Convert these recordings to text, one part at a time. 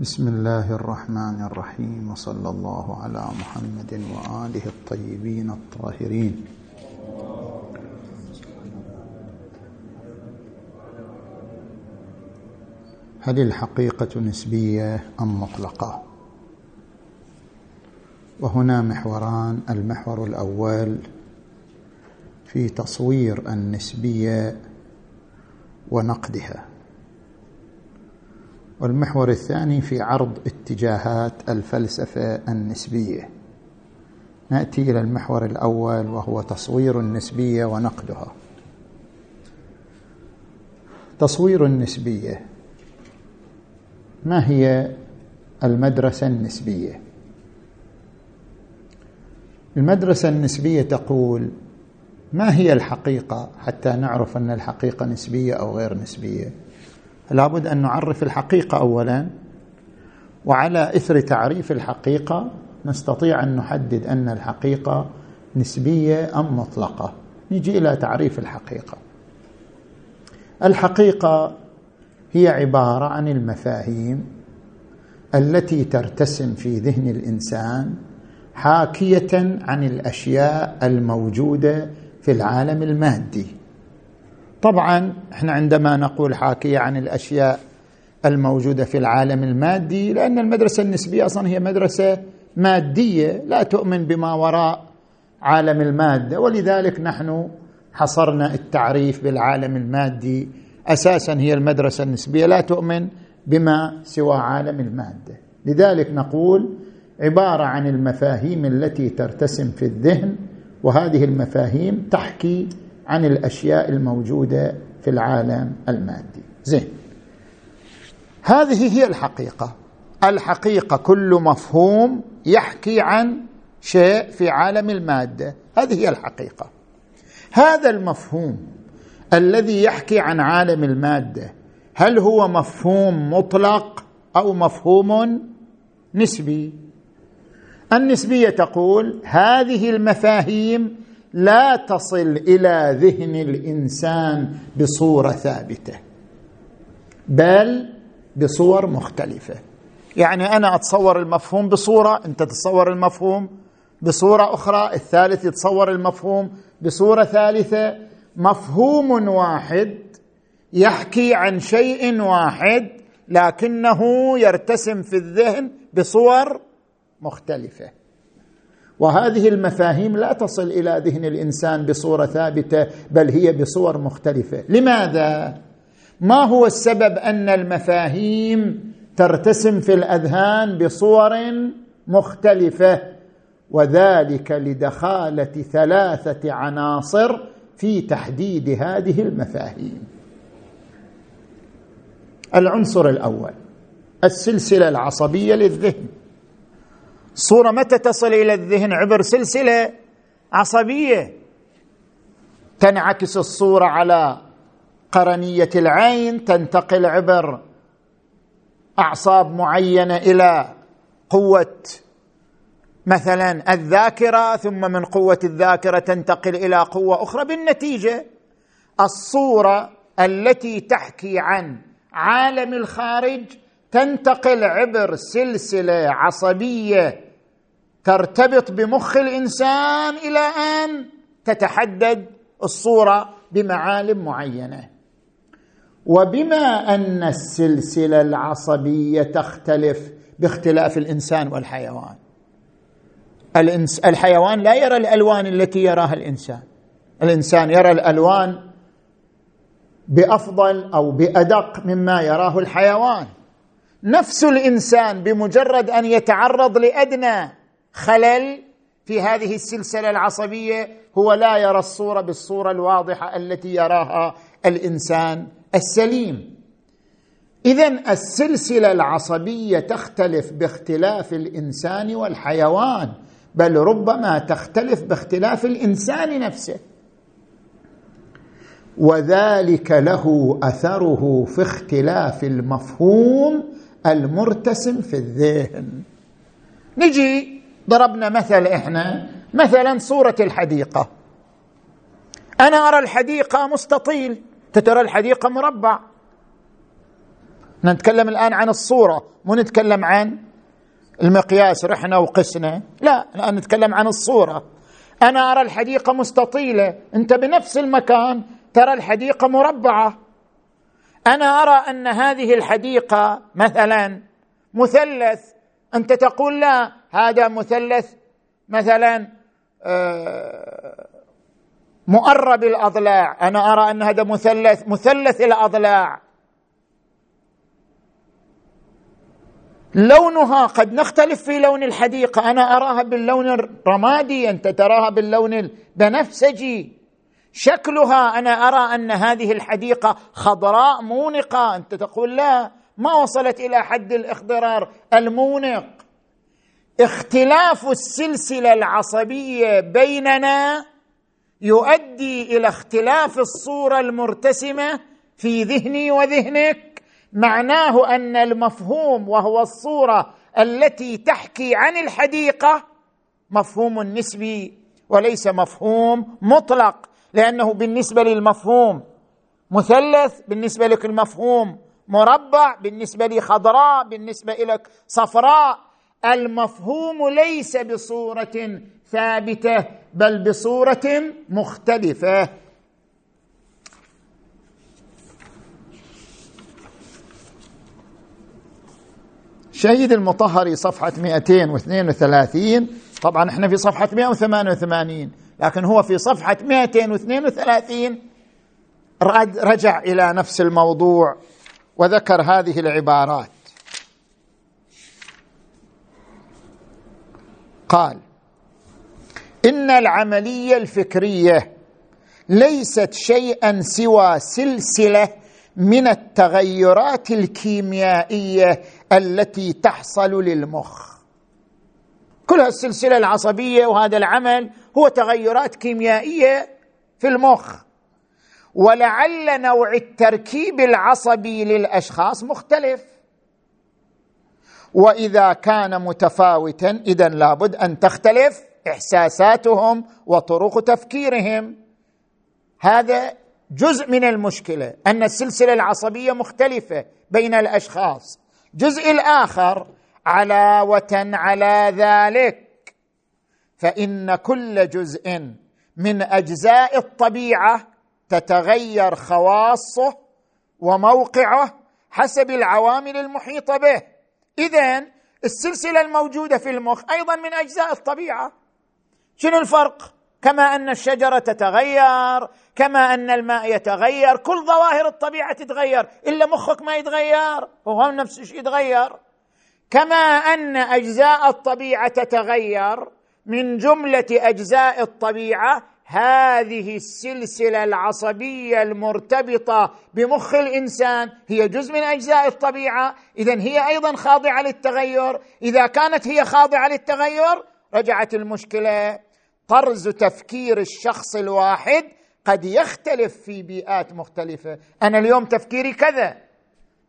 بسم الله الرحمن الرحيم وصلى الله على محمد وآله الطيبين الطاهرين. هل الحقيقة نسبية أم مطلقة؟ وهنا محوران المحور الأول في تصوير النسبية ونقدها. والمحور الثاني في عرض اتجاهات الفلسفة النسبية. نأتي إلى المحور الأول وهو تصوير النسبية ونقدها. تصوير النسبية ما هي المدرسة النسبية؟ المدرسة النسبية تقول ما هي الحقيقة؟ حتى نعرف أن الحقيقة نسبية أو غير نسبية. لابد أن نعرف الحقيقة اولا وعلى إثر تعريف الحقيقة نستطيع أن نحدد أن الحقيقة نسبية أم مطلقة. نجي إلى تعريف الحقيقة. الحقيقة هي عبارة عن المفاهيم التي ترتسم في ذهن الإنسان حاكية عن الأشياء الموجودة في العالم المادي. طبعا إحنا عندما نقول حاكية عن الأشياء الموجودة في العالم المادي لأن المدرسة النسبية أصلا هي مدرسة مادية لا تؤمن بما وراء عالم المادة. ولذلك نحن حصرنا التعريف بالعالم المادي أساسا هي المدرسة النسبية لا تؤمن بما سوى عالم المادة. لذلك نقول عبارة عن المفاهيم التي ترتسم في الذهن وهذه المفاهيم تحكي عن الأشياء الموجودة في العالم المادي. زين. هذه هي الحقيقة. الحقيقة كل مفهوم يحكي عن شيء في عالم المادة. هذه هي الحقيقة. هذا المفهوم الذي يحكي عن عالم المادة هل هو مفهوم مطلق أو مفهوم نسبي؟ النسبية تقول هذه المفاهيم لا تصل إلى ذهن الإنسان بصورة ثابتة بل بصور مختلفة. يعني أنا أتصور المفهوم بصورة أنت تتصور المفهوم بصورة أخرى الثالث يتصور المفهوم بصورة ثالثة. مفهوم واحد يحكي عن شيء واحد لكنه يرتسم في الذهن بصور مختلفة. وهذه المفاهيم لا تصل إلى ذهن الإنسان بصورة ثابتة بل هي بصور مختلفة. لماذا؟ ما هو السبب أن المفاهيم ترتسم في الأذهان بصور مختلفة؟ وذلك لدخالة ثلاثة عناصر في تحديد هذه المفاهيم. العنصر الأول السلسلة العصبية للذهن. الصورة متى تصل إلى الذهن؟ عبر سلسلة عصبية. تنعكس الصورة على قرنية العين تنتقل عبر أعصاب معينة إلى قوة مثلا الذاكرة ثم من قوة الذاكرة تنتقل إلى قوة أخرى. بالنتيجة الصورة التي تحكي عن عالم الخارج تنتقل عبر سلسلة عصبية ترتبط بمخ الإنسان إلى أن تتحدد الصورة بمعالم معينة. وبما أن السلسلة العصبية تختلف باختلاف الإنسان والحيوان. الحيوان لا يرى الألوان التي يراها الإنسان. الإنسان يرى الألوان بأفضل أو بأدق مما يراه الحيوان. نفس الإنسان بمجرد أن يتعرض لأدنى خلل في هذه السلسلة العصبية هو لا يرى الصورة بالصورة الواضحة التي يراها الإنسان السليم. اذا السلسلة العصبية تختلف باختلاف الإنسان والحيوان بل ربما تختلف باختلاف الإنسان نفسه. وذلك له أثره في اختلاف المفهوم المرتسم في الذهن. نجي ضربنا مثل إحنا مثلا صورة الحديقة. أنا أرى الحديقة مستطيل. تترى الحديقة مربع. نتكلم الآن عن الصورة مو نتكلم عن المقياس رحنا وقسنا. لا الآن نتكلم عن الصورة. أنا أرى الحديقة مستطيلة. أنت بنفس المكان ترى الحديقة مربعة. أنا أرى أن هذه الحديقة مثلا مثلث. أنت تقول لا هذا مثلث مثلا آه، مؤرب الأضلاع. أنا أرى أن هذا مثلث مثلث الأضلاع. لونها قد نختلف في لون الحديقة. أنا أراها باللون الرمادي أنت تراها باللون البنفسجي. شكلها أنا أرى أن هذه الحديقة خضراء مونقة. أنت تقول لا ما وصلت إلى حد الاخضرار المونق. اختلاف السلسلة العصبية بيننا يؤدي إلى اختلاف الصورة المرتسمة في ذهني وذهنك. معناه أن المفهوم وهو الصورة التي تحكي عن الحديقة مفهوم نسبي وليس مفهوم مطلق. لأنه بالنسبة للمفهوم مثلث بالنسبة لك المفهوم مربع بالنسبة لي خضراء بالنسبة لك صفراء. المفهوم ليس بصورة ثابتة بل بصورة مختلفة. شهيد المطهري صفحة 232 طبعا إحنا في صفحة 188 لكن هو في صفحة 232 رجع إلى نفس الموضوع وذكر هذه العبارات. قال إن العملية الفكرية ليست شيئا سوى سلسلة من التغيرات الكيميائية التي تحصل للمخ. كل السلسلة العصبية وهذا العمل هو تغيرات كيميائية في المخ. ولعل نوع التركيب العصبي للأشخاص مختلف. وإذا كان متفاوتا اذا لابد أن تختلف إحساساتهم وطرق تفكيرهم. هذا جزء من المشكلة أن السلسلة العصبية مختلفة بين الأشخاص. جزء الآخر علاوة على ذلك. فإن كل جزء من أجزاء الطبيعة تتغير خواصه وموقعه حسب العوامل المحيطة به. اذا السلسلة الموجودة في المخ أيضا من أجزاء الطبيعة. شنو الفرق؟ كما أن الشجرة تتغير كما أن الماء يتغير كل ظواهر الطبيعة تتغير إلا مخك ما يتغير وهو نفس الشيء يتغير. كما أن أجزاء الطبيعة تتغير من جملة أجزاء الطبيعة هذه السلسلة العصبية المرتبطة بمخ الإنسان هي جزء من أجزاء الطبيعة. اذا هي أيضا خاضعة للتغير. إذا كانت هي خاضعة للتغير رجعت المشكلة. طرز تفكير الشخص الواحد قد يختلف في بيئات مختلفة. أنا اليوم تفكيري كذا.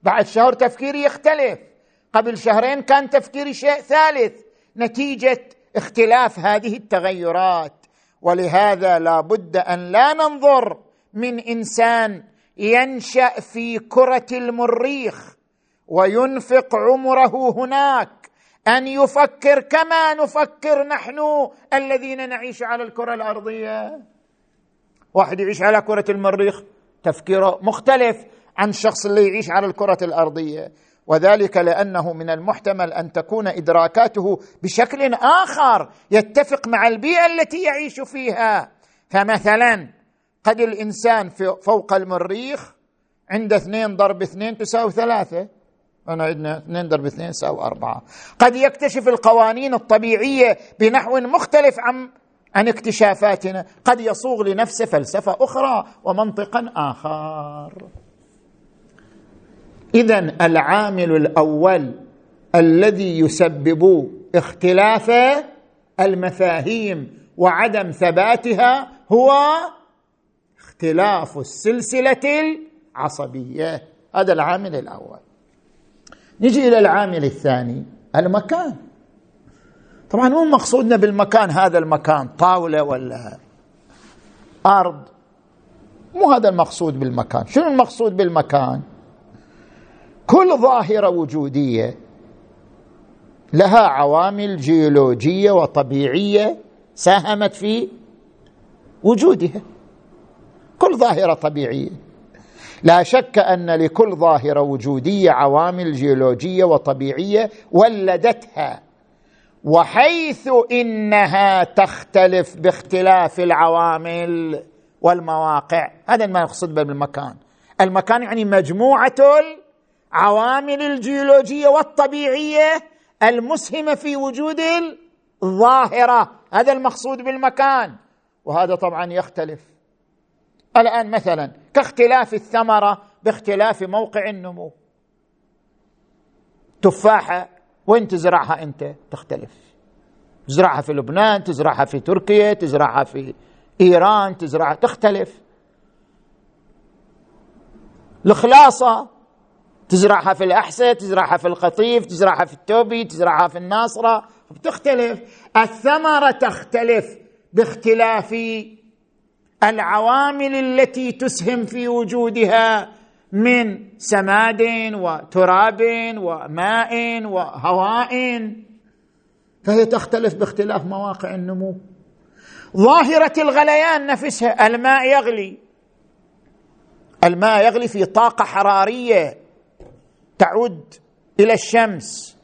بعد شهر تفكيري يختلف. قبل شهرين كان تفكيري شيء ثالث نتيجة اختلاف هذه التغيرات. ولهذا لا بد أن لا ننظر من إنسان ينشأ في كرة المريخ وينفق عمره هناك أن يفكر كما نفكر نحن الذين نعيش على الكرة الأرضية. واحد يعيش على كرة المريخ تفكيره مختلف عن الشخص اللي يعيش على الكرة الأرضية. وذلك لأنه من المحتمل أن تكون إدراكاته بشكل آخر يتفق مع البيئة التي يعيش فيها. فمثلا قد الإنسان فوق المريخ عنده اثنين ضرب اثنين تساوي ثلاثة. أنا عندنا اثنين ضرب اثنين يساوي أربعة. قد يكتشف القوانين الطبيعية بنحو مختلف عن عن اكتشافاتنا. قد يصوغ لنفسه فلسفة أخرى ومنطقا آخر. إذا العامل الأول الذي يسبب اختلاف المفاهيم وعدم ثباتها هو اختلاف السلسلة العصبية. هذا العامل الأول. نجي إلى العامل الثاني المكان. طبعا مو مقصودنا بالمكان هذا المكان طاولة ولا أرض. مو هذا المقصود بالمكان. شنو المقصود بالمكان؟ كل ظاهرة وجودية لها عوامل جيولوجية وطبيعية ساهمت في وجودها. كل ظاهرة طبيعية. لا شك أن لكل ظاهرة وجودية عوامل جيولوجية وطبيعية ولدتها. وحيث إنها تختلف باختلاف العوامل والمواقع. هذا ما يقصد بالمكان. المكان يعني مجموعة العوامل الجيولوجية والطبيعية المسهمه في وجود الظاهرة. هذا المقصود بالمكان. وهذا طبعا يختلف. الآن مثلا كاختلاف الثمرة باختلاف موقع النمو. تفاحة وين تزرعها أنت؟ تختلف. تزرعها في لبنان تزرعها في تركيا تزرعها في إيران تزرعها تختلف. الخلاصة تزرعها في الأحساء تزرعها في القطيف تزرعها في التوبي تزرعها في الناصرة. بتختلف. الثمرة تختلف باختلاف العوامل التي تسهم في وجودها من سماد وتراب وماء وهواء فهي تختلف باختلاف مواقع النمو. ظاهرة الغليان نفسها الماء يغلي. الماء يغلي في طاقة حرارية. تعود إلى الشمس.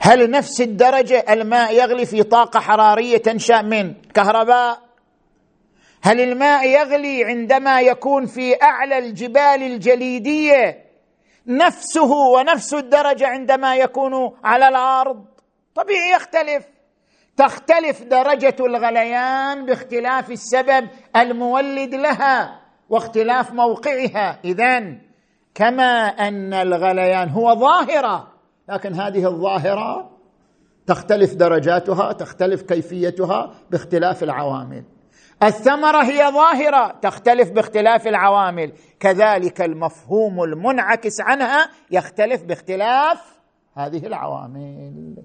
هل نفس الدرجة الماء يغلي في طاقة حرارية تنشأ من كهرباء؟ هل الماء يغلي عندما يكون في أعلى الجبال الجليدية نفسه ونفس الدرجة عندما يكون على الأرض؟ طبيعي يختلف. تختلف درجة الغليان باختلاف السبب المولد لها واختلاف موقعها. اذا كما أن الغليان هو ظاهرة. لكن هذه الظاهرة تختلف درجاتها تختلف كيفيتها باختلاف العوامل. الثمرة هي ظاهرة تختلف باختلاف العوامل. كذلك المفهوم المنعكس عنها يختلف باختلاف هذه العوامل.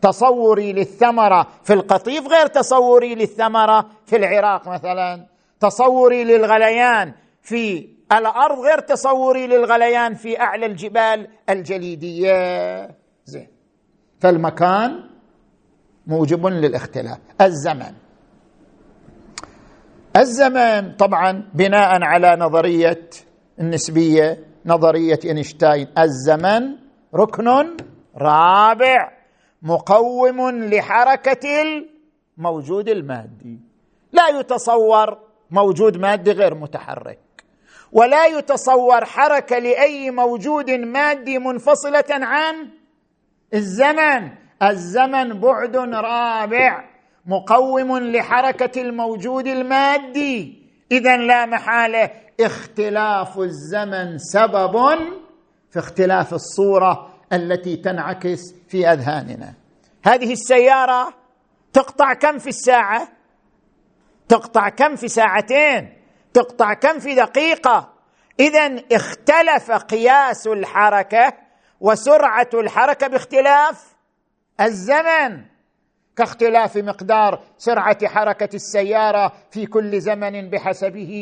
تصوري للثمرة في القطيف غير تصوري للثمرة في العراق مثلا. تصوري للغليان في الأرض غير تصوري للغليان في أعلى الجبال الجليدية. زين. فالمكان موجب للاختلاف. الزمن. الزمن طبعا بناء على نظرية النسبية نظرية إينشتاين. الزمن ركن رابع مقوم لحركة الموجود المادي. لا يتصور موجود مادي غير متحرك. ولا يتصور حركة لأي موجود مادي منفصلة عن الزمن. الزمن بعد رابع مقوم لحركة الموجود المادي. إذا لا محالة. اختلاف الزمن سبب في اختلاف الصورة التي تنعكس في أذهاننا. هذه السيارة تقطع كم في الساعة؟ تقطع كم في ساعتين؟ تقطع كم في دقيقة؟ اذا اختلف قياس الحركة وسرعة الحركة باختلاف الزمن. كاختلاف مقدار سرعة حركة السيارة في كل زمن بحسبه.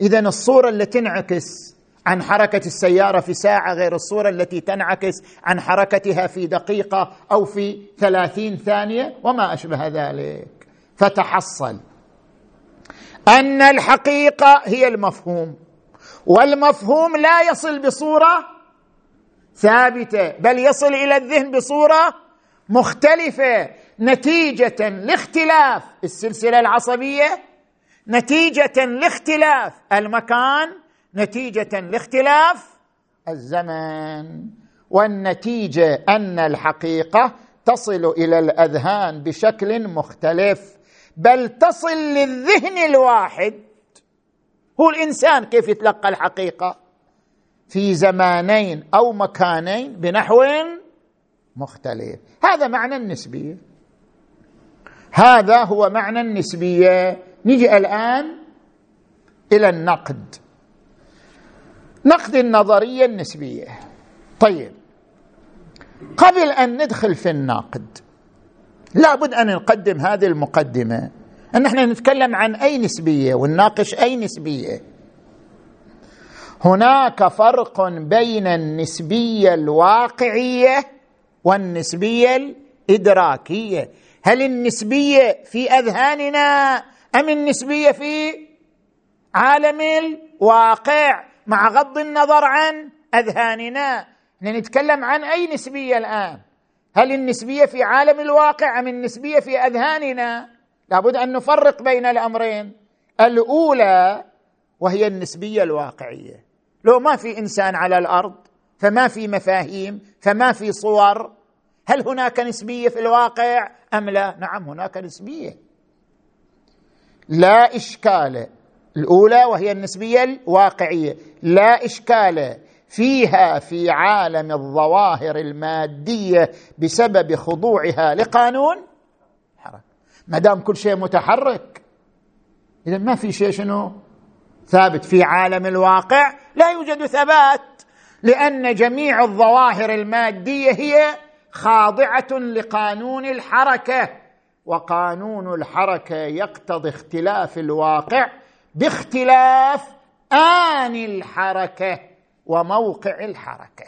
اذا الصورة التي تنعكس عن حركة السيارة في ساعة غير الصورة التي تنعكس عن حركتها في دقيقة أو في ثلاثين ثانية وما أشبه ذلك. فتحصل أن الحقيقة هي المفهوم والمفهوم لا يصل بصورة ثابتة بل يصل إلى الذهن بصورة مختلفة نتيجة لاختلاف السلسلة العصبية نتيجة لاختلاف المكان نتيجة لاختلاف الزمن والنتيجة أن الحقيقة تصل إلى الأذهان بشكل مختلف. بل تصل للذهن الواحد. هو الإنسان كيف يتلقى الحقيقة؟ في زمانين أو مكانين بنحو مختلف. هذا معنى النسبية. هذا هو معنى النسبية. نجي الآن إلى النقد. نقد النظرية النسبية. طيب قبل أن ندخل في الناقد لابد أن نقدم هذه المقدمة. أن إحنا نتكلم عن أي نسبية ونناقش أي نسبية. هناك فرق بين النسبية الواقعية والنسبية الإدراكية. هل النسبية في أذهاننا أم النسبية في عالم الواقع مع غض النظر عن أذهاننا؟ نتكلم عن أي نسبية الآن؟ هل النسبية في عالم الواقع أم النسبية في أذهاننا؟ لابد أن نفرق بين الأمرين. الأولى وهي النسبية الواقعية. لو ما في إنسان على الأرض فما في مفاهيم فما في صور هل هناك نسبية في الواقع أم لا؟ نعم هناك نسبية. لا إشكال. الأولى وهي النسبية الواقعية. لا إشكال. فيها في عالم الظواهر المادية بسبب خضوعها لقانون؟ حركه ما دام كل شيء متحرك. اذا ما في شيء شنو؟ ثابت. في عالم الواقع لا يوجد ثبات لأن جميع الظواهر المادية هي خاضعة لقانون الحركة. وقانون الحركة يقتضي اختلاف الواقع باختلاف آن الحركة. وموقع الحركة.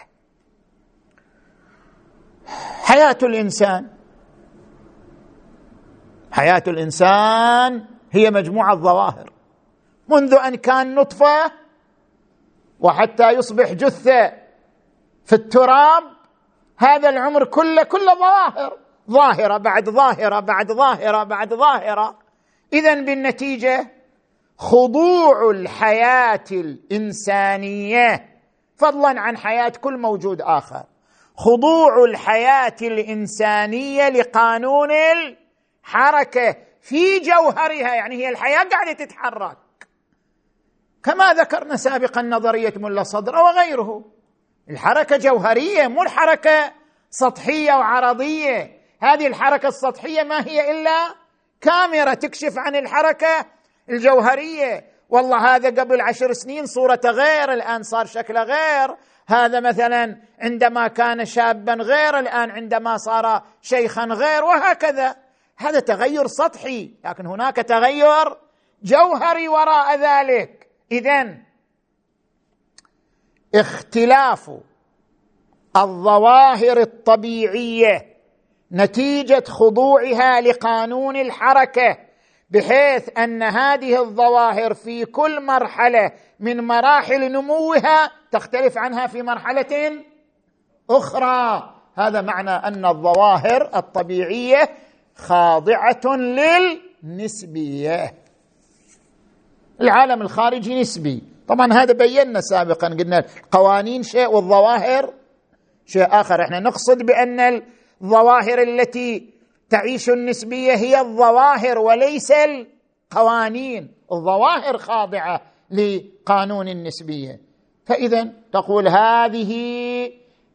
حياة الإنسان. حياة الإنسان هي مجموعة ظواهر منذ أن كان نطفة وحتى يصبح جثة في التراب هذا العمر كله كله ظواهر. ظاهرة بعد ظاهرة بعد ظاهرة بعد ظاهرة. اذا بالنتيجة خضوع الحياة الإنسانية. فضلا عن حياة كل موجود آخر. خضوع الحياة الإنسانية لقانون الحركة في جوهرها يعني هي الحياة قاعدة تتحرك. كما ذكرنا سابقا نظرية ملا صدر وغيره. الحركة جوهرية مو الحركة سطحية وعرضية. هذه الحركة السطحية ما هي إلا كاميرا تكشف عن الحركة الجوهرية. والله هذا قبل عشر سنين صورته غير الآن صار شكله غير. هذا مثلا عندما كان شابا غير الآن عندما صار شيخا غير وهكذا. هذا تغير سطحي لكن هناك تغير جوهري وراء ذلك. اذا اختلاف الظواهر الطبيعية نتيجة خضوعها لقانون الحركة. بحيث أن هذه الظواهر في كل مرحلة من مراحل نموها تختلف عنها في مرحلة أخرى. هذا معنى أن الظواهر الطبيعية خاضعة للنسبية. العالم الخارجي نسبي. طبعا هذا بينا سابقا قلنا القوانين شيء والظواهر شيء آخر. إحنا نقصد بأن الظواهر التي تعيش النسبية هي الظواهر وليس القوانين. الظواهر خاضعة لقانون النسبية. فاذا تقول هذه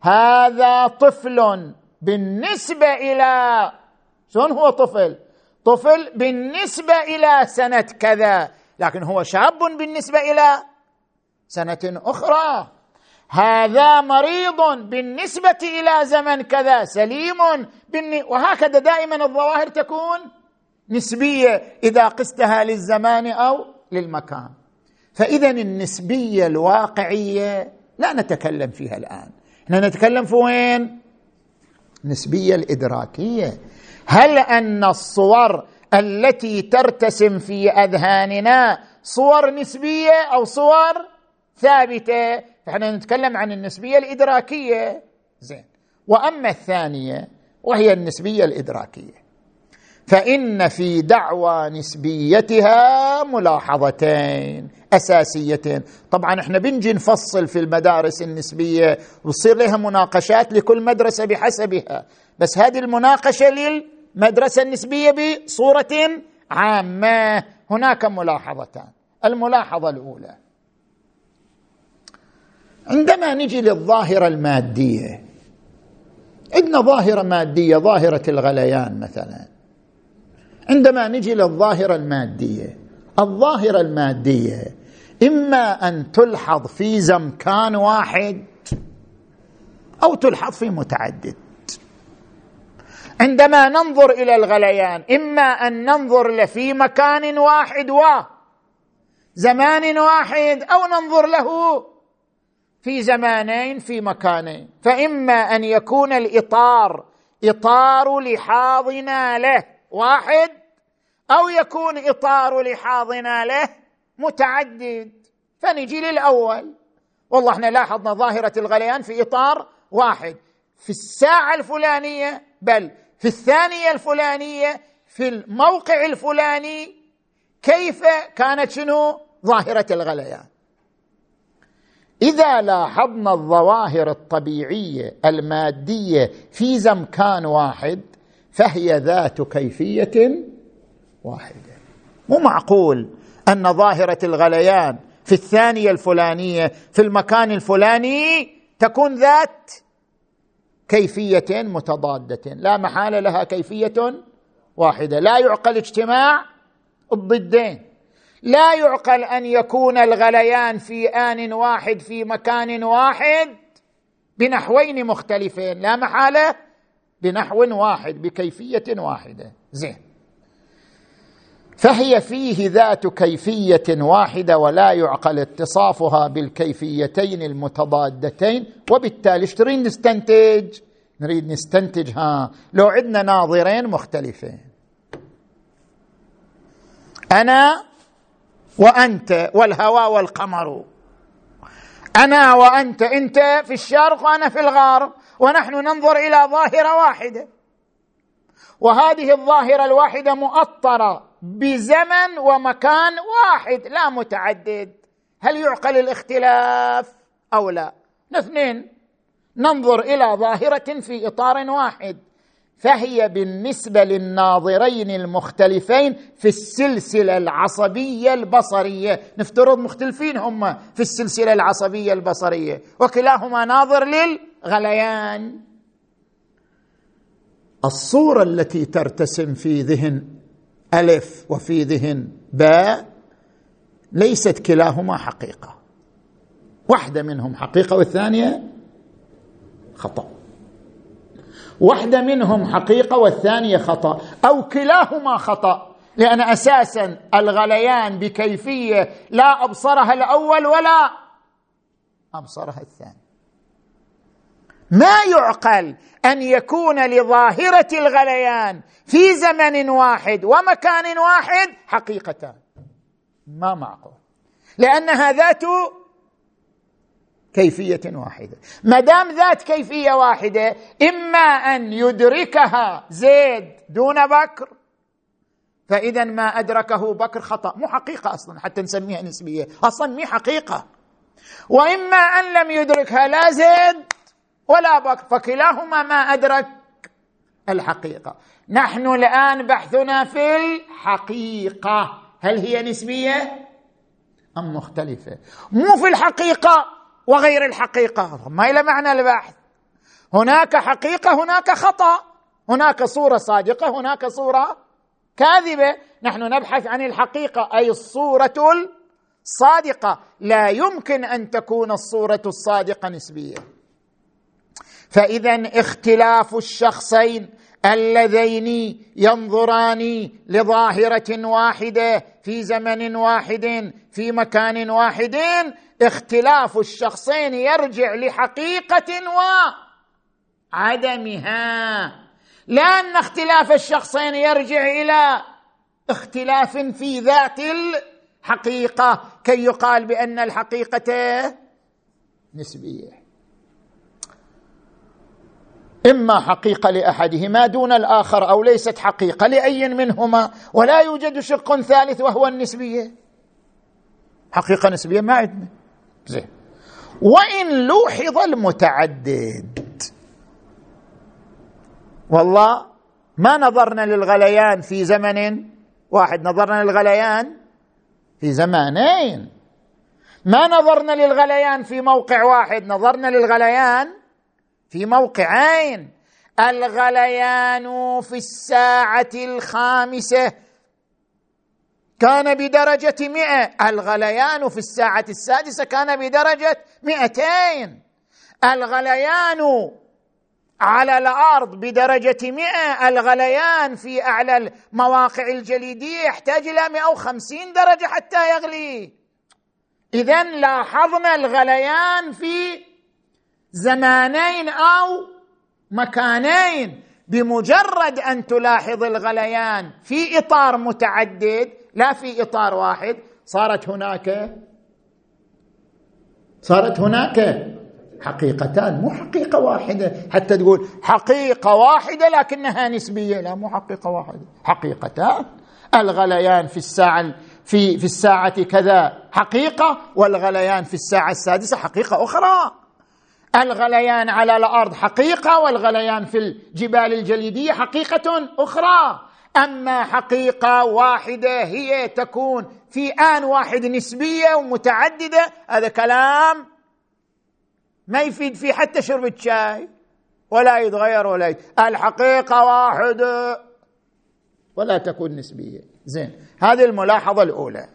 هذا طفل بالنسبة إلى شلون هو طفل؟ طفل بالنسبة إلى سنة كذا لكن هو شاب بالنسبة إلى سنة أخرى. هذا مريض بالنسبة إلى زمن كذا سليم وهكذا دائما الظواهر تكون نسبية إذا قستها للزمان أو للمكان. فإذا النسبية الواقعية لا نتكلم فيها الآن. إحنا نتكلم في وين؟ النسبية الإدراكية. هل أن الصور التي ترتسم في أذهاننا صور نسبية أو صور ثابتة؟ فاحنا نتكلم عن النسبية الإدراكية. زين. وأما الثانية وهي النسبية الإدراكية. فإن في دعوى نسبيتها ملاحظتين أساسيتين. طبعا إحنا بنجي نفصل في المدارس النسبية وتصير لها مناقشات لكل مدرسة بحسبها. بس هذه المناقشة للمدرسة النسبية بصورة عامة. هناك ملاحظتان. الملاحظة الأولى. عندما نجي للظاهرة المادية عندنا ظاهرة مادية ظاهرة الغليان مثلا. عندما نجي للظاهرة المادية الظاهرة المادية إما أن تلحظ في زمكان واحد أو تلحظ في متعدد. عندما ننظر إلى الغليان إما أن ننظر له في مكان واحد و زمان واحد أو ننظر له في زمانين في مكانين. فإما أن يكون الإطار إطار لحاظنا له واحد أو يكون إطار لحاظنا له متعدد. فنجي للأول. والله إحنا لاحظنا ظاهرة الغليان في إطار واحد. في الساعة الفلانية بل في الثانية الفلانية في الموقع الفلاني كيف كانت شنو؟ ظاهرة الغليان. إذا لاحظنا الظواهر الطبيعية المادية في زمكان واحد فهي ذات كيفية واحدة. مو معقول أن ظاهرة الغليان في الثانية الفلانية في المكان الفلاني تكون ذات كيفية متضادة. لا محالة لها كيفية واحدة. لا يعقل اجتماع الضدين. لا يعقل أن يكون الغليان في آن واحد في مكان واحد بنحوين مختلفين لا محالة بنحو واحد بكيفية واحدة. زين. فهي فيه ذات كيفية واحدة ولا يعقل اتصافها بالكيفيتين المتضادتين وبالتالي إيش تريد نستنتج؟ نريد نستنتج ها لو عندنا ناظرين مختلفين. أنا وأنت والهواء والقمر. أنا وأنت إنت في الشرق وأنا في الغرب ونحن ننظر إلى ظاهرة واحدة. وهذه الظاهرة الواحدة مؤطرة بزمن ومكان واحد لا متعدد. هل يعقل الاختلاف أو لا؟ الاثنين. ننظر إلى ظاهرة في إطار واحد. فهي بالنسبة للناظرين المختلفين في السلسلة العصبية البصرية. نفترض مختلفين هم في السلسلة العصبية البصرية. وكلاهما ناظر للغليان. الصورة التي ترتسم في ذهن ألف وفي ذهن باء ليست كلاهما حقيقة. واحدة منهم حقيقة والثانية خطأ. واحدة منهم حقيقة والثانية خطأ أو كلاهما خطأ. لأن أساسا الغليان بكيفية لا أبصرها الأول ولا أبصرها الثاني. ما يعقل أن يكون لظاهرة الغليان في زمن واحد ومكان واحد حقيقتان؟ ما معقول. لانها ذات كيفية واحدة. ما دام ذات كيفية واحدة إما أن يدركها زيد دون بكر فإذا ما أدركه بكر خطأ. مو حقيقة أصلا حتى نسميها نسبية. أصلا مي حقيقة. وإما أن لم يدركها لا زيد ولا بكر فكلاهما ما أدرك الحقيقة. نحن الآن بحثنا في الحقيقة. هل هي نسبية أم مختلفة؟ مو في الحقيقة. وغير الحقيقة ما إلى معنى البحث. هناك حقيقة هناك خطأ. هناك صورة صادقة هناك صورة كاذبة. نحن نبحث عن الحقيقة أي الصورة الصادقة. لا يمكن أن تكون الصورة الصادقة نسبيه فاذا اختلاف الشخصين اللذين ينظران لظاهرة واحدة في زمن واحد في مكان واحد اختلاف الشخصين يرجع لحقيقة وعدمها لا ان اختلاف الشخصين يرجع إلى اختلاف في ذات الحقيقة كي يقال بأن الحقيقة نسبية. إما حقيقة لأحدهما دون الآخر أو ليست حقيقة لأي منهما ولا يوجد شق ثالث وهو النسبية. حقيقة نسبية ما عندنا. زين. وإن لوحظ المتعدد. والله ما نظرنا للغليان في زمن واحد نظرنا للغليان في زمانين ما نظرنا للغليان في موقع واحد نظرنا للغليان في موقعين. الغليان في الساعة الخامسة كان بدرجة مئة. الغليان في الساعة السادسة كان بدرجة مئتين. الغليان على الأرض بدرجة مئة. الغليان في أعلى المواقع الجليدية يحتاج إلى 150 درجة حتى يغلي. اذا لاحظنا الغليان في زمانين أو مكانين. بمجرد أن تلاحظ الغليان في إطار متعدد لا في إطار واحد. صارت هناك صارت هناك حقيقتان مو حقيقة واحدة. حتى تقول حقيقة واحدة لكنها نسبية. لا مو حقيقة واحدة حقيقتان. الغليان في الساعة في في الساعة كذا حقيقة والغليان في الساعة السادسة حقيقة أخرى. الغليان على الأرض حقيقة والغليان في الجبال الجليدية حقيقة أخرى. أما حقيقة واحدة هي تكون في آن واحد نسبية ومتعددة هذا كلام ما يفيد فيه حتى شرب الشاي ولا يتغير ولا يت... الحقيقة واحدة ولا تكون نسبية. زين هذه الملاحظة الأولى.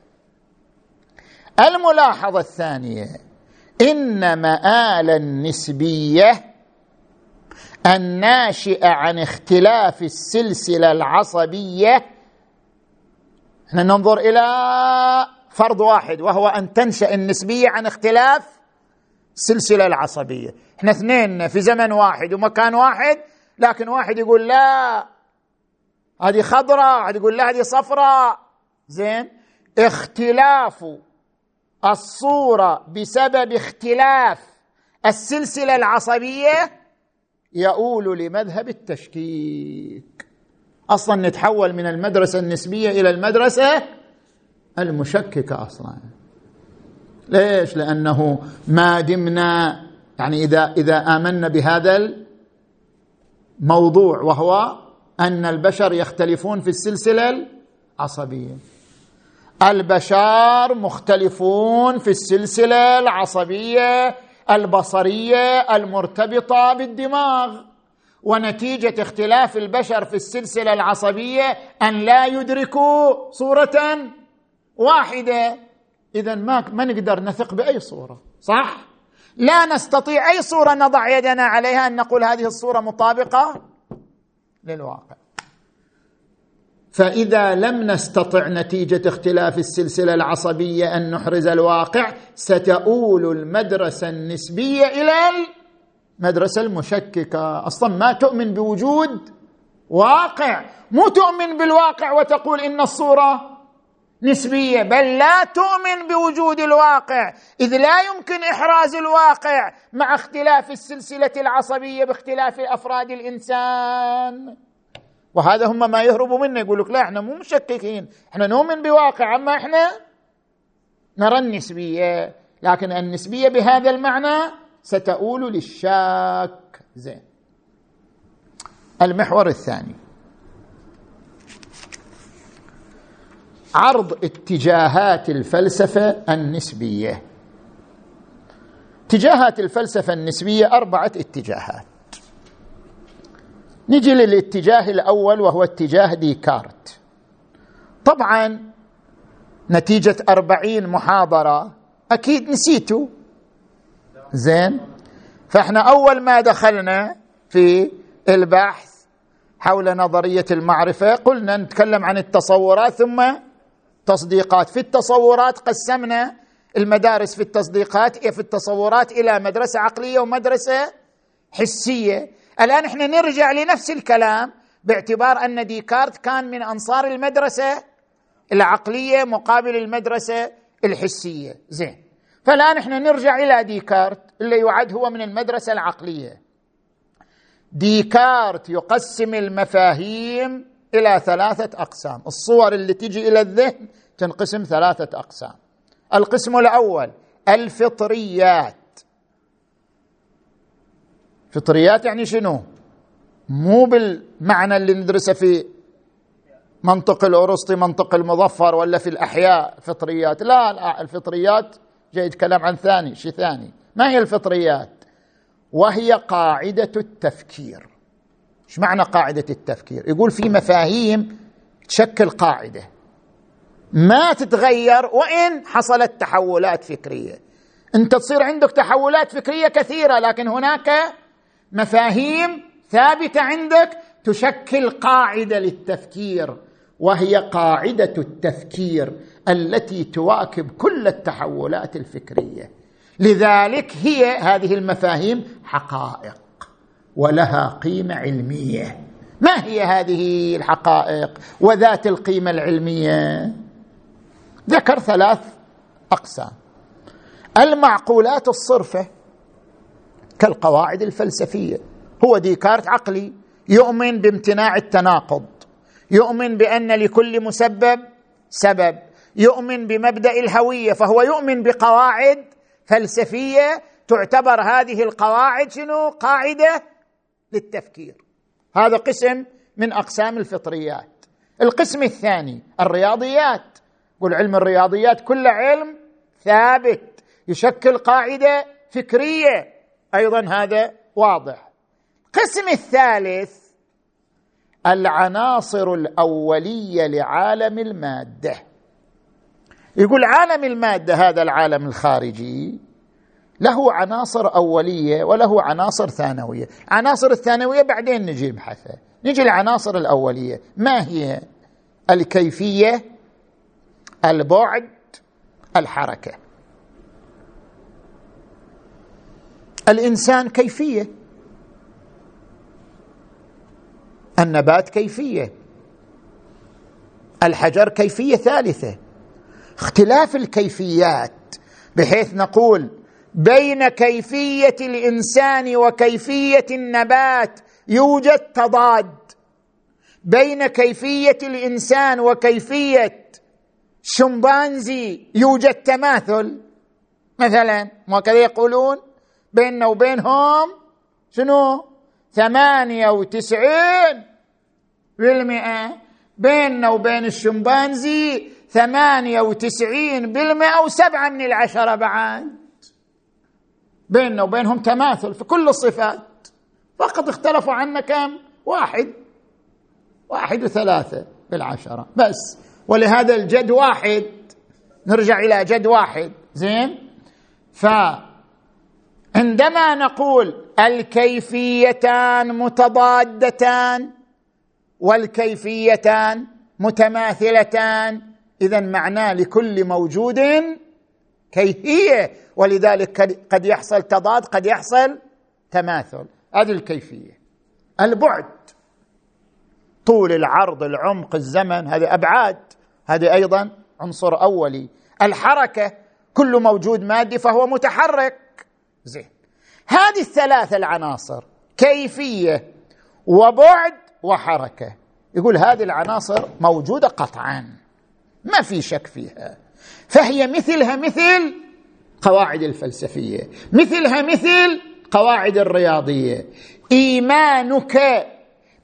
الملاحظة الثانية إن مآل النسبية الناشئة عن اختلاف السلسلة العصبية. إحنا ننظر إلى فرض واحد وهو أن تنشأ النسبية عن اختلاف السلسلة العصبية. إحنا اثنين في زمن واحد ومكان واحد لكن واحد يقول لا هذه خضراء واحد يقول لا هذه صفراء زين؟ اختلاف الصورة بسبب اختلاف السلسلة العصبية يؤول لمذهب التشكيك. أصلا نتحول من المدرسة النسبية إلى المدرسة المشككة أصلا. ليش؟ لأنه ما دمنا يعني إذا إذا آمنا بهذا الموضوع وهو أن البشر يختلفون في السلسلة العصبية. البشر مختلفون في السلسلة العصبية البصرية المرتبطة بالدماغ ونتيجة اختلاف البشر في السلسلة العصبية أن لا يدركوا صورة واحدة. اذا ما ما نقدر نثق بأي صورة صح؟ لا نستطيع أي صورة نضع يدنا عليها أن نقول هذه الصورة مطابقة للواقع. فإذا لم نستطع نتيجة اختلاف السلسلة العصبية أن نحرز الواقع ستؤول المدرسة النسبية إلى المدرسة المشككة. أصلا ما تؤمن بوجود واقع. مو تؤمن بالواقع وتقول إن الصورة نسبية بل لا تؤمن بوجود الواقع. إذ لا يمكن إحراز الواقع مع اختلاف السلسلة العصبية باختلاف أفراد الإنسان. وهذا هم ما يهربوا منه. يقول لك لا إحنا مو مشككين. إحنا نؤمن بواقع أما إحنا نرى النسبية. لكن النسبية بهذا المعنى ستؤول للشاك. زين. المحور الثاني. عرض اتجاهات الفلسفة النسبية. اتجاهات الفلسفة النسبية أربعة اتجاهات. نجي للاتجاه الأول وهو اتجاه ديكارت. طبعا نتيجة أربعين محاضرة أكيد نسيتوا. زين؟ فإحنا أول ما دخلنا في البحث حول نظرية المعرفة قلنا نتكلم عن التصورات ثم تصديقات. في التصورات قسمنا المدارس في التصديقات في التصورات إلى مدرسة عقلية ومدرسة حسية. الآن إحنا نرجع لنفس الكلام باعتبار أن ديكارت كان من أنصار المدرسة العقلية مقابل المدرسة الحسية. زين. فالآن إحنا نرجع إلى ديكارت اللي يعد هو من المدرسة العقلية. ديكارت يقسم المفاهيم إلى ثلاثة أقسام. الصور اللي تجي إلى الذهن تنقسم ثلاثة أقسام. القسم الأول الفطريات. فطريات يعني شنو؟ مو بالمعنى اللي ندرسه في منطق الأرسطي منطق المظفر ولا في الأحياء فطريات. لا الفطريات جاي يتكلم عن ثاني شيء ثاني. ما هي الفطريات؟ وهي قاعدة التفكير. إيش معنى قاعدة التفكير؟ يقول في مفاهيم تشكل قاعدة. ما تتغير وإن حصلت تحولات فكرية. أنت تصير عندك تحولات فكرية كثيرة لكن هناك مفاهيم ثابتة عندك تشكل قاعدة للتفكير وهي قاعدة التفكير التي تواكب كل التحولات الفكرية. لذلك هي هذه المفاهيم حقائق ولها قيمة علمية. ما هي هذه الحقائق وذات القيمة العلمية؟ ذكر ثلاث أقسام. المعقولات الصرفة كالقواعد الفلسفية. هو ديكارت عقلي يؤمن بامتناع التناقض يؤمن بأن لكل مسبب سبب يؤمن بمبدأ الهوية فهو يؤمن بقواعد فلسفية تعتبر هذه القواعد شنو؟ قاعدة للتفكير. هذا قسم من أقسام الفطريات. القسم الثاني الرياضيات. قل علم الرياضيات كل علم ثابت يشكل قاعدة فكرية. أيضا هذا واضح. القسم الثالث العناصر الأولية لعالم المادة. يقول عالم المادة هذا العالم الخارجي له عناصر أولية وله عناصر ثانوية. عناصر الثانوية بعدين نجي نبحثها نجي العناصر الأولية. ما هي؟ الكيفية البعد الحركة. الإنسان كيفية. النبات كيفية. الحجر كيفية ثالثة. اختلاف الكيفيات بحيث نقول بين كيفية الإنسان وكيفية النبات يوجد تضاد. بين كيفية الإنسان وكيفية شمبانزي يوجد تماثل. مثلا وكذا يقولون بيننا وبينهم شنو؟ ثمانية وتسعين بالمئة. بيننا وبين الشمبانزي ثمانية وتسعين بالمئة وسبعة من العشرة بعد. بيننا وبينهم تماثل في كل الصفات. فقط اختلفوا عنا كم؟ واحد. واحد وثلاثة بالعشرة. بس. ولهذا الجد واحد. نرجع إلى جد واحد. زين؟ فعندما نقول الكيفيتان متضادتان والكيفيتان متماثلتان اذا معناه لكل موجود كيفية ولذلك قد يحصل تضاد قد يحصل تماثل. هذه الكيفية. البعد. طول العرض العمق الزمن هذه أبعاد. هذه أيضا عنصر أولي. الحركة كل موجود مادي فهو متحرك. زين. هذه الثلاثة العناصر كيفية وبعد وحركة. يقول هذه العناصر موجودة قطعا. ما في شك فيها. فهي مثلها مثل قواعد الفلسفية مثلها مثل قواعد الرياضية. إيمانك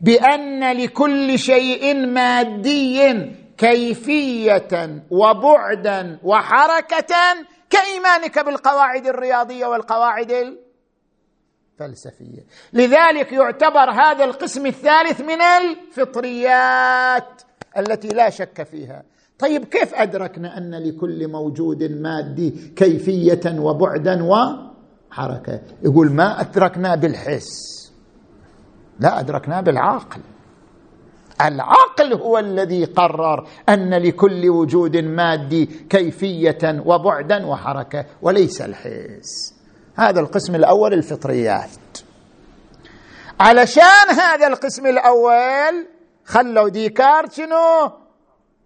بأن لكل شيء مادي كيفية وبعدا وحركة كإيمانك بالقواعد الرياضية والقواعد الفلسفية. لذلك يعتبر هذا القسم الثالث من الفطريات التي لا شك فيها. طيب كيف أدركنا أن لكل موجود مادي كيفية وبعدا وحركة؟ يقول ما أدركنا بالحس لا أدركنا بالعقل. العقل هو الذي قرر أن لكل وجود مادي كيفية وبعدا وحركة وليس الحس. هذا القسم الأول الفطريات. علشان هذا القسم الأول خلوا ديكارت شنو؟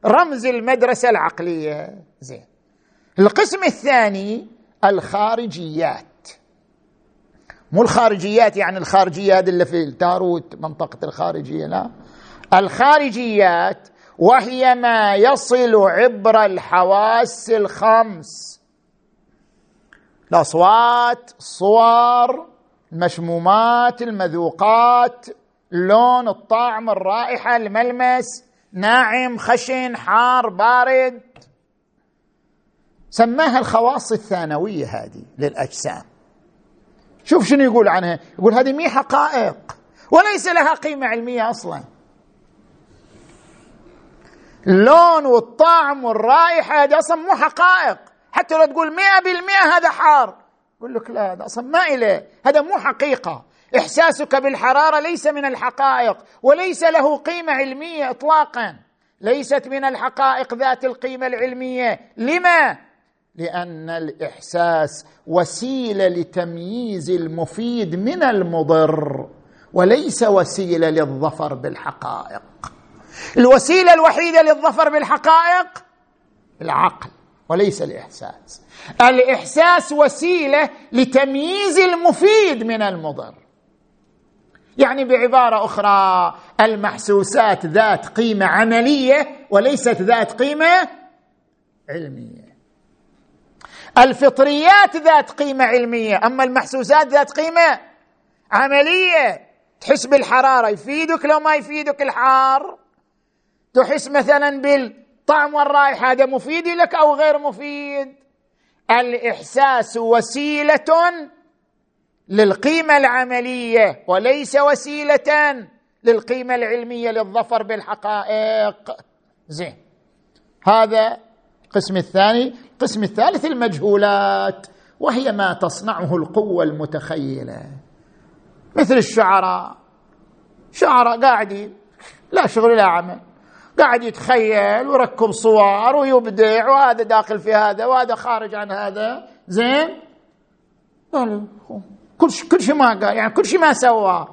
رمز المدرسة العقلية. زين. القسم الثاني الخارجيات. مو الخارجيات يعني الخارجية هذه اللي في التاروت منطقة الخارجية لا. الخارجيات وهي ما يصل عبر الحواس الخمس. الأصوات الصور المشمومات المذوقات اللون الطعم الرائحة الملمس ناعم خشن حار بارد. سماها الخواص الثانوية هذه للأجسام. شوف شنو يقول عنها. يقول هذه مي حقائق وليس لها قيمة علمية أصلا. اللون والطعم والرائحة هذه أصلا مو حقائق. حتى لو تقول مئة بالمئة هذا حار. يقول لك لا هذا أصلا ما إله هذا مو حقيقة. إحساسك بالحرارة ليس من الحقائق وليس له قيمة علمية اطلاقا. ليست من الحقائق ذات القيمة العلمية. لما؟ لأن الإحساس وسيلة لتمييز المفيد من المضر وليس وسيلة للظفر بالحقائق. الوسيلة الوحيدة للظفر بالحقائق؟ العقل وليس الإحساس. الإحساس وسيلة لتمييز المفيد من المضر. يعني بعبارة أخرى المحسوسات ذات قيمة عملية وليست ذات قيمة علمية. الفطريات ذات قيمة علمية أما المحسوسات ذات قيمة عملية. تحس بالحرارة يفيدك لو ما يفيدك الحار. تحس مثلا بالطعم والرائحة هذا مفيد لك أو غير مفيد؟ الإحساس وسيلة للقيمة العملية وليس وسيلة للقيمة العلمية للظفر بالحقائق. زين. هذا القسم الثاني. القسم الثالث المجهولات وهي ما تصنعه القوة المتخيلة. مثل الشعراء. شعراء قاعد لا شغل لا عمل. قاعد يتخيل ويركب صور ويبدع وهذا داخل في هذا وهذا خارج عن هذا. زين؟ كل شيء كل شيء ما قال يعني كل شيء ما سواه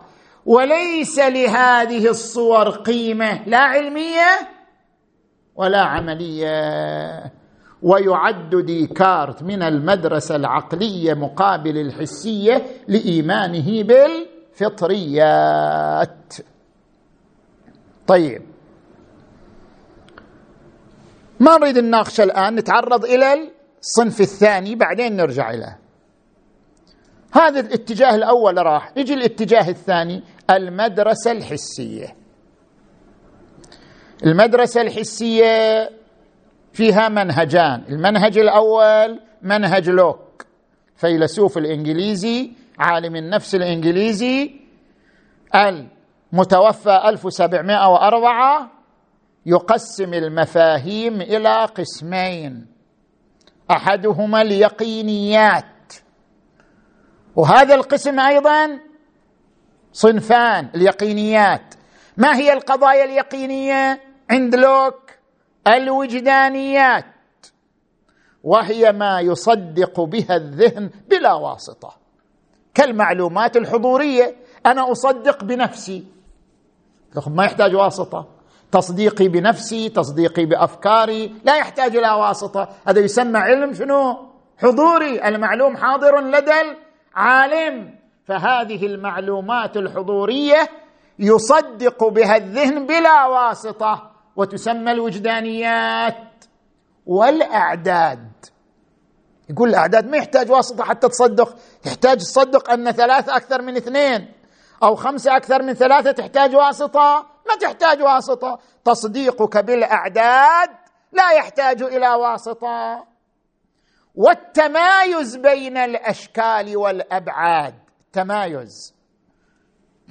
وليس لهذه الصور قيمة لا علمية ولا عملية. ويعد ديكارت من المدرسة العقلية مقابل الحسية لإيمانه بالفطريات. طيب. ما نريد نناقش الآن نتعرض إلى الصنف الثاني بعدين نرجع اليه هذا الاتجاه الأول راح. يجي الاتجاه الثاني المدرسة الحسية. المدرسة الحسية فيها منهجان. المنهج الأول منهج لوك فيلسوف الإنجليزي عالم النفس الإنجليزي المتوفى 1704 يقسم المفاهيم إلى قسمين. أحدهما اليقينيات. وهذا القسم أيضا صنفان اليقينيات. ما هي القضايا اليقينية؟ عند لوك الوجدانيات. وهي ما يصدق بها الذهن بلا واسطة. كالمعلومات الحضورية أنا أصدق بنفسي. ما يحتاج واسطة. تصديقي بنفسي تصديقي بأفكاري لا يحتاج إلى واسطة. هذا يسمى علم شنو؟ حضوري. المعلوم حاضر لدى العالم. فهذه المعلومات الحضورية يصدق بها الذهن بلا واسطة وتسمى الوجدانيات والأعداد. يقول الأعداد ما يحتاج واسطة حتى تصدق. يحتاج تصدق أن ثلاثة أكثر من اثنين أو خمسة أكثر من ثلاثة تحتاج واسطة. ما تحتاج واسطة. تصديقك بالأعداد لا يحتاج إلى واسطة. والتمايز بين الأشكال والأبعاد. تمايز.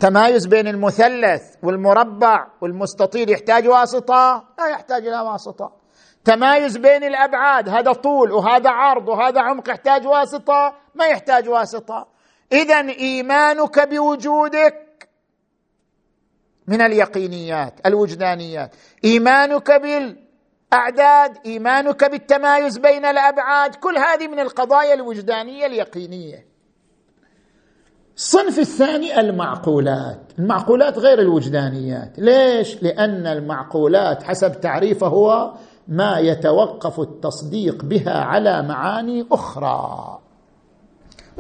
تمايز بين المثلث والمربع والمستطيل يحتاج واسطة؟ لا يحتاج إلى واسطة. تمايز بين الأبعاد. هذا طول وهذا عرض وهذا عمق يحتاج واسطة؟ ما يحتاج واسطة. اذا إيمانك بوجودك من اليقينيات الوجدانيات. إيمانك بالأعداد إيمانك بالتمايز بين الأبعاد كل هذه من القضايا الوجدانية اليقينية. الصنف الثاني المعقولات. المعقولات غير الوجدانيات. ليش؟ لأن المعقولات حسب تعريفه هو ما يتوقف التصديق بها على معاني أخرى.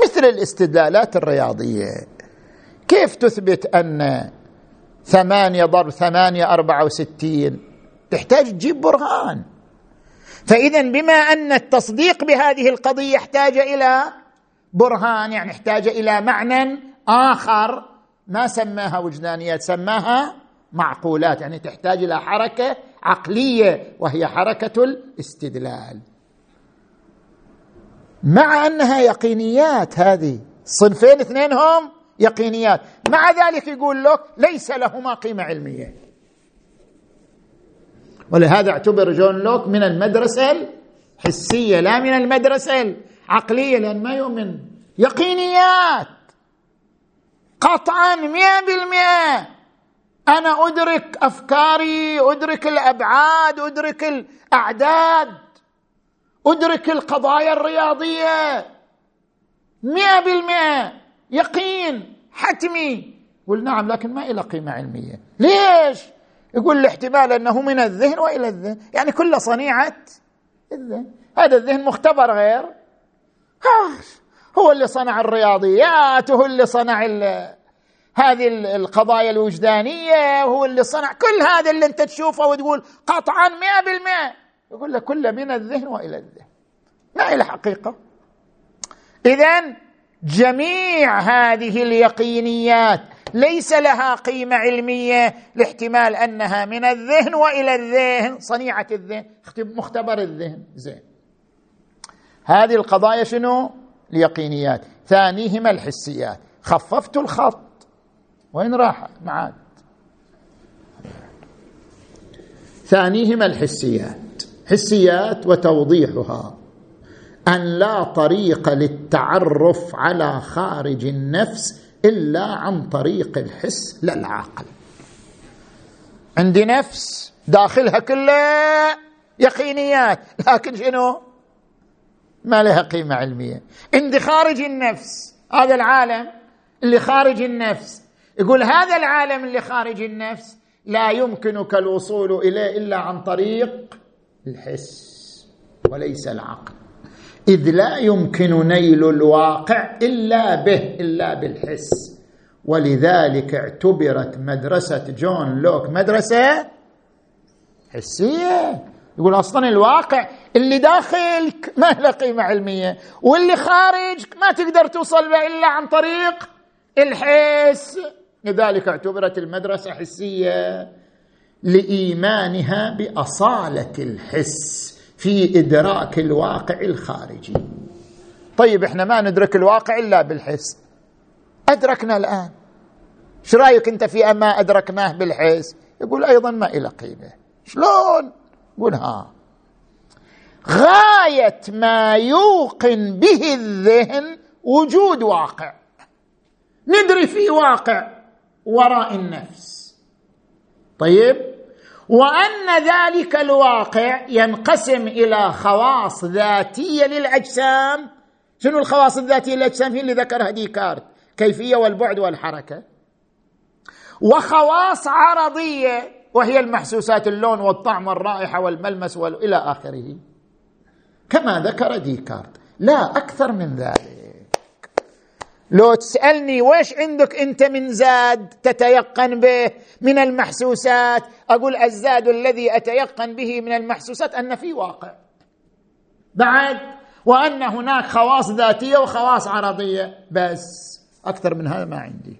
مثل الاستدلالات الرياضية. كيف تثبت أن ثمانية ضرب ثمانية أربعة وستين. تحتاج تجيب برهان. فاذا بما أن التصديق بهذه القضية يحتاج إلى برهان يعني احتاج إلى معنى آخر. ما سماها وجدانيات سماها معقولات يعني تحتاج إلى حركة عقلية وهي حركة الاستدلال. مع أنها يقينيات هذه صنفين اثنين هم يقينيات. مع ذلك يقول لك ليس لهما قيمة علمية. ولهذا اعتبر جون لوك من المدرسة الحسية لا من المدرسة عقليه لأن ما يؤمن. يقينيات. قطعا مئة بالمئة أنا أدرك أفكاري أدرك الأبعاد أدرك الأعداد أدرك القضايا الرياضية. مئه بالمئه يقين حتمي. قل نعم لكن ما إلى قيمة علمية. ليش؟ يقول الاحتمال أنه من الذهن وإلى الذهن. يعني كل صنيعة الذهن. هذا الذهن مختبر غير. هو اللي صنع الرياضيات وهو اللي صنع هذه القضايا الوجدانية وهو اللي صنع كل هذا اللي أنت تشوفه وتقول قطعا مئة بالمئة. يقول لك كله من الذهن وإلى الذهن. ما إلى حقيقة. إذا جميع هذه اليقينيات ليس لها قيمة علمية لاحتمال أنها من الذهن وإلى الذهن صنيعة الذهن مختبر الذهن. زين. هذه القضايا شنو؟ اليقينيات. ثانيهما الحسيات. خففت الخط. وين راح؟ معاد ثانيهما الحسيات. حسيات وتوضيحها. أن لا طريق للتعرف على خارج النفس إلا عن طريق الحس لا العقل عندي نفس داخلها كلها يقينيات لكن شنو؟ ما لها قيمة علمية. عندي خارج النفس هذا العالم اللي خارج النفس. يقول هذا العالم اللي خارج النفس لا يمكنك الوصول إليه إلا عن طريق الحس وليس العقل. إذ لا يمكن نيل الواقع إلا به إلا بالحس. ولذلك اعتبرت مدرسة جون لوك مدرسة حسية. يقول أصلا الواقع اللي داخلك ما له قيمة علمية واللي خارج ما تقدر توصل به إلا عن طريق الحس. لذلك اعتبرت المدرسة حسية لإيمانها بأصالة الحس. في إدراك الواقع الخارجي. طيب إحنا ما ندرك الواقع إلا بالحس أدركنا الآن. إيش رأيك أنت في ما أدركناه بالحس يقول أيضا ما إلى قيمة. شلون؟ يقول ها. غاية ما يوقن به الذهن وجود واقع. ندري في واقع وراء النفس. طيب وأن ذلك الواقع ينقسم إلى خواص ذاتية للأجسام. شنو الخواص الذاتية للأجسام؟ هي اللي ذكرها ديكارت كيفية والبعد والحركة. وخواص عرضية وهي المحسوسات اللون والطعم والرائحة والملمس والى آخره. كما ذكر ديكارت لا أكثر من ذلك. لو تسألني ويش عندك أنت من زاد تتيقن به من المحسوسات؟ أقول الزاد الذي أتيقن به من المحسوسات أن في واقع. بعد وأن هناك خواص ذاتية وخواص عرضية. بس أكثر من هذا ما عندي.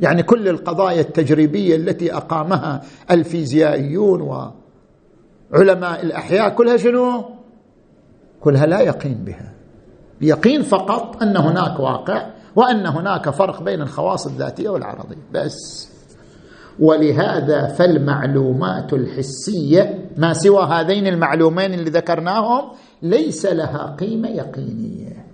يعني كل القضايا التجريبية التي أقامها الفيزيائيون وعلماء الأحياء كلها شنو؟ كلها لا يقين بها. يقين فقط أن هناك واقع وأن هناك فرق بين الخواص الذاتية والعرضية. بس. ولهذا فالمعلومات الحسية ما سوى هذين المعلومين اللي ذكرناهم ليس لها قيمة يقينية.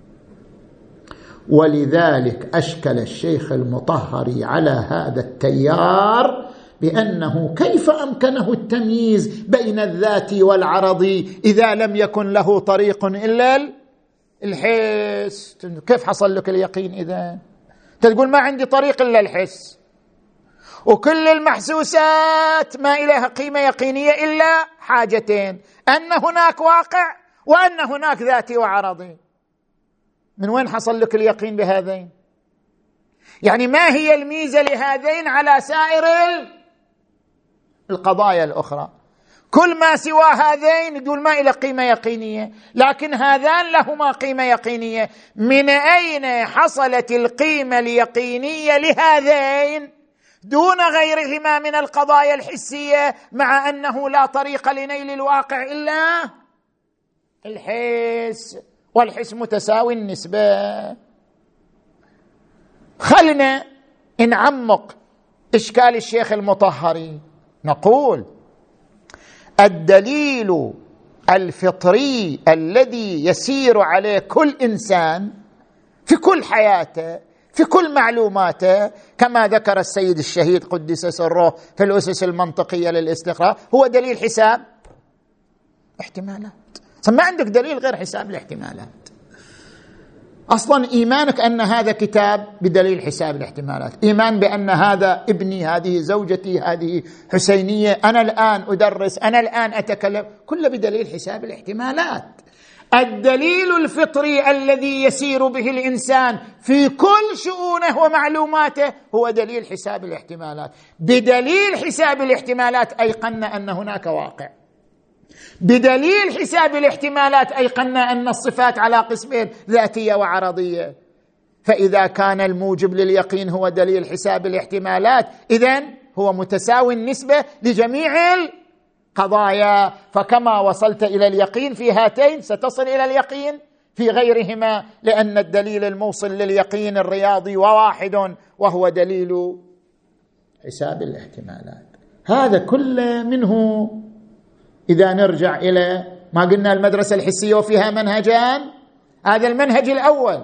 ولذلك أشكل الشيخ المطهري على هذا التيار بأنه كيف أمكنه التمييز بين الذاتي والعرضي إذا لم يكن له طريق إلا الحس. كيف حصل لك اليقين إذا؟ انت تقول ما عندي طريق إلا الحس. وكل المحسوسات ما إليها قيمة يقينية إلا حاجتين أن هناك واقع وأن هناك ذاتي وعرضي. من وين حصل لك اليقين بهذين؟ يعني ما هي الميزة لهذين على سائر القضايا الأخرى؟ كل ما سوى هذين يقول ما إلى قيمة يقينية. لكن هذان لهما قيمة يقينية. من أين حصلت القيمة اليقينية لهذين دون غيرهما من القضايا الحسية مع أنه لا طريق لنيل الواقع إلا الحس. والحس متساوي النسبة. خلنا نعمق إشكال الشيخ المطهري. نقول الدليل الفطري الذي يسير عليه كل إنسان في كل حياته في كل معلوماته كما ذكر السيد الشهيد قدس سره في الأسس المنطقية للاستقراء هو دليل حساب. احتمالات. ما عندك دليل غير حساب الاحتمالات. أصلا إيمانك أن هذا كتاب بدليل حساب الاحتمالات. إيمان بأن هذا ابني هذه زوجتي هذه حسينية أنا الآن أدرس أنا الآن أتكلم كله بدليل حساب الاحتمالات. الدليل الفطري الذي يسير به الإنسان في كل شؤونه ومعلوماته هو دليل حساب الاحتمالات. بدليل حساب الاحتمالات ايقنا أن هناك واقع. بدليل حساب الاحتمالات أيقنا أن الصفات على قسمين ذاتية وعرضية. فإذا كان الموجب لليقين هو دليل حساب الاحتمالات اذا هو متساوي النسبة لجميع القضايا. فكما وصلت إلى اليقين في هاتين ستصل إلى اليقين في غيرهما لأن الدليل الموصل لليقين الرياضي وواحد وهو دليل حساب الاحتمالات. هذا كله منه إذا نرجع إلى ما قلنا المدرسة الحسية وفيها منهجان هذا المنهج الأول.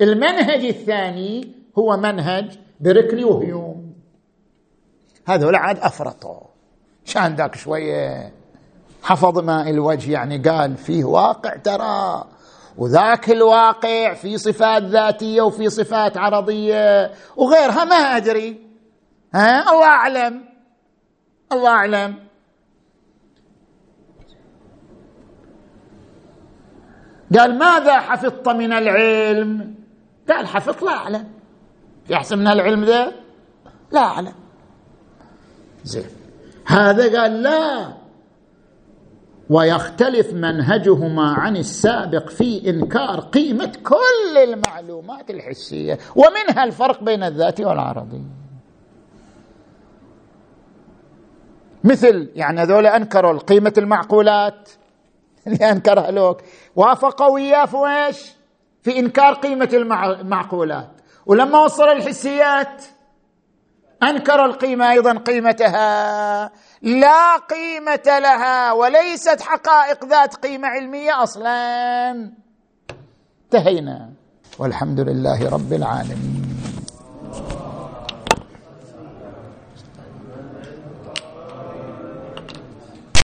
المنهج الثاني هو منهج بركلي وهيوم. هذول عاد افرطوا شان ذاك شوية حفظ ماء الوجه يعني قال فيه واقع ترى. وذاك الواقع في صفات ذاتية وفي صفات عرضية. وغيرها ما أدري. ها؟ الله أعلم. الله أعلم. قال ماذا حفظت من العلم؟ قال حفظت لا أعلم. في أحسن من العلم ذا؟ لا أعلم. زين. هذا قال لا. ويختلف منهجهما عن السابق في إنكار قيمة كل المعلومات الحسية ومنها الفرق بين الذات والعرضي. مثل يعني هذول أنكروا قيمة المعقولات. اللي انكرها لوك. وافقوا وياه في إيش؟ في إنكار قيمة المعقولات. ولما وصل الحسيات انكروا القيمة أيضا قيمتها. لا قيمة لها وليست حقائق ذات قيمة علمية أصلا. انتهينا. والحمد لله رب العالمين.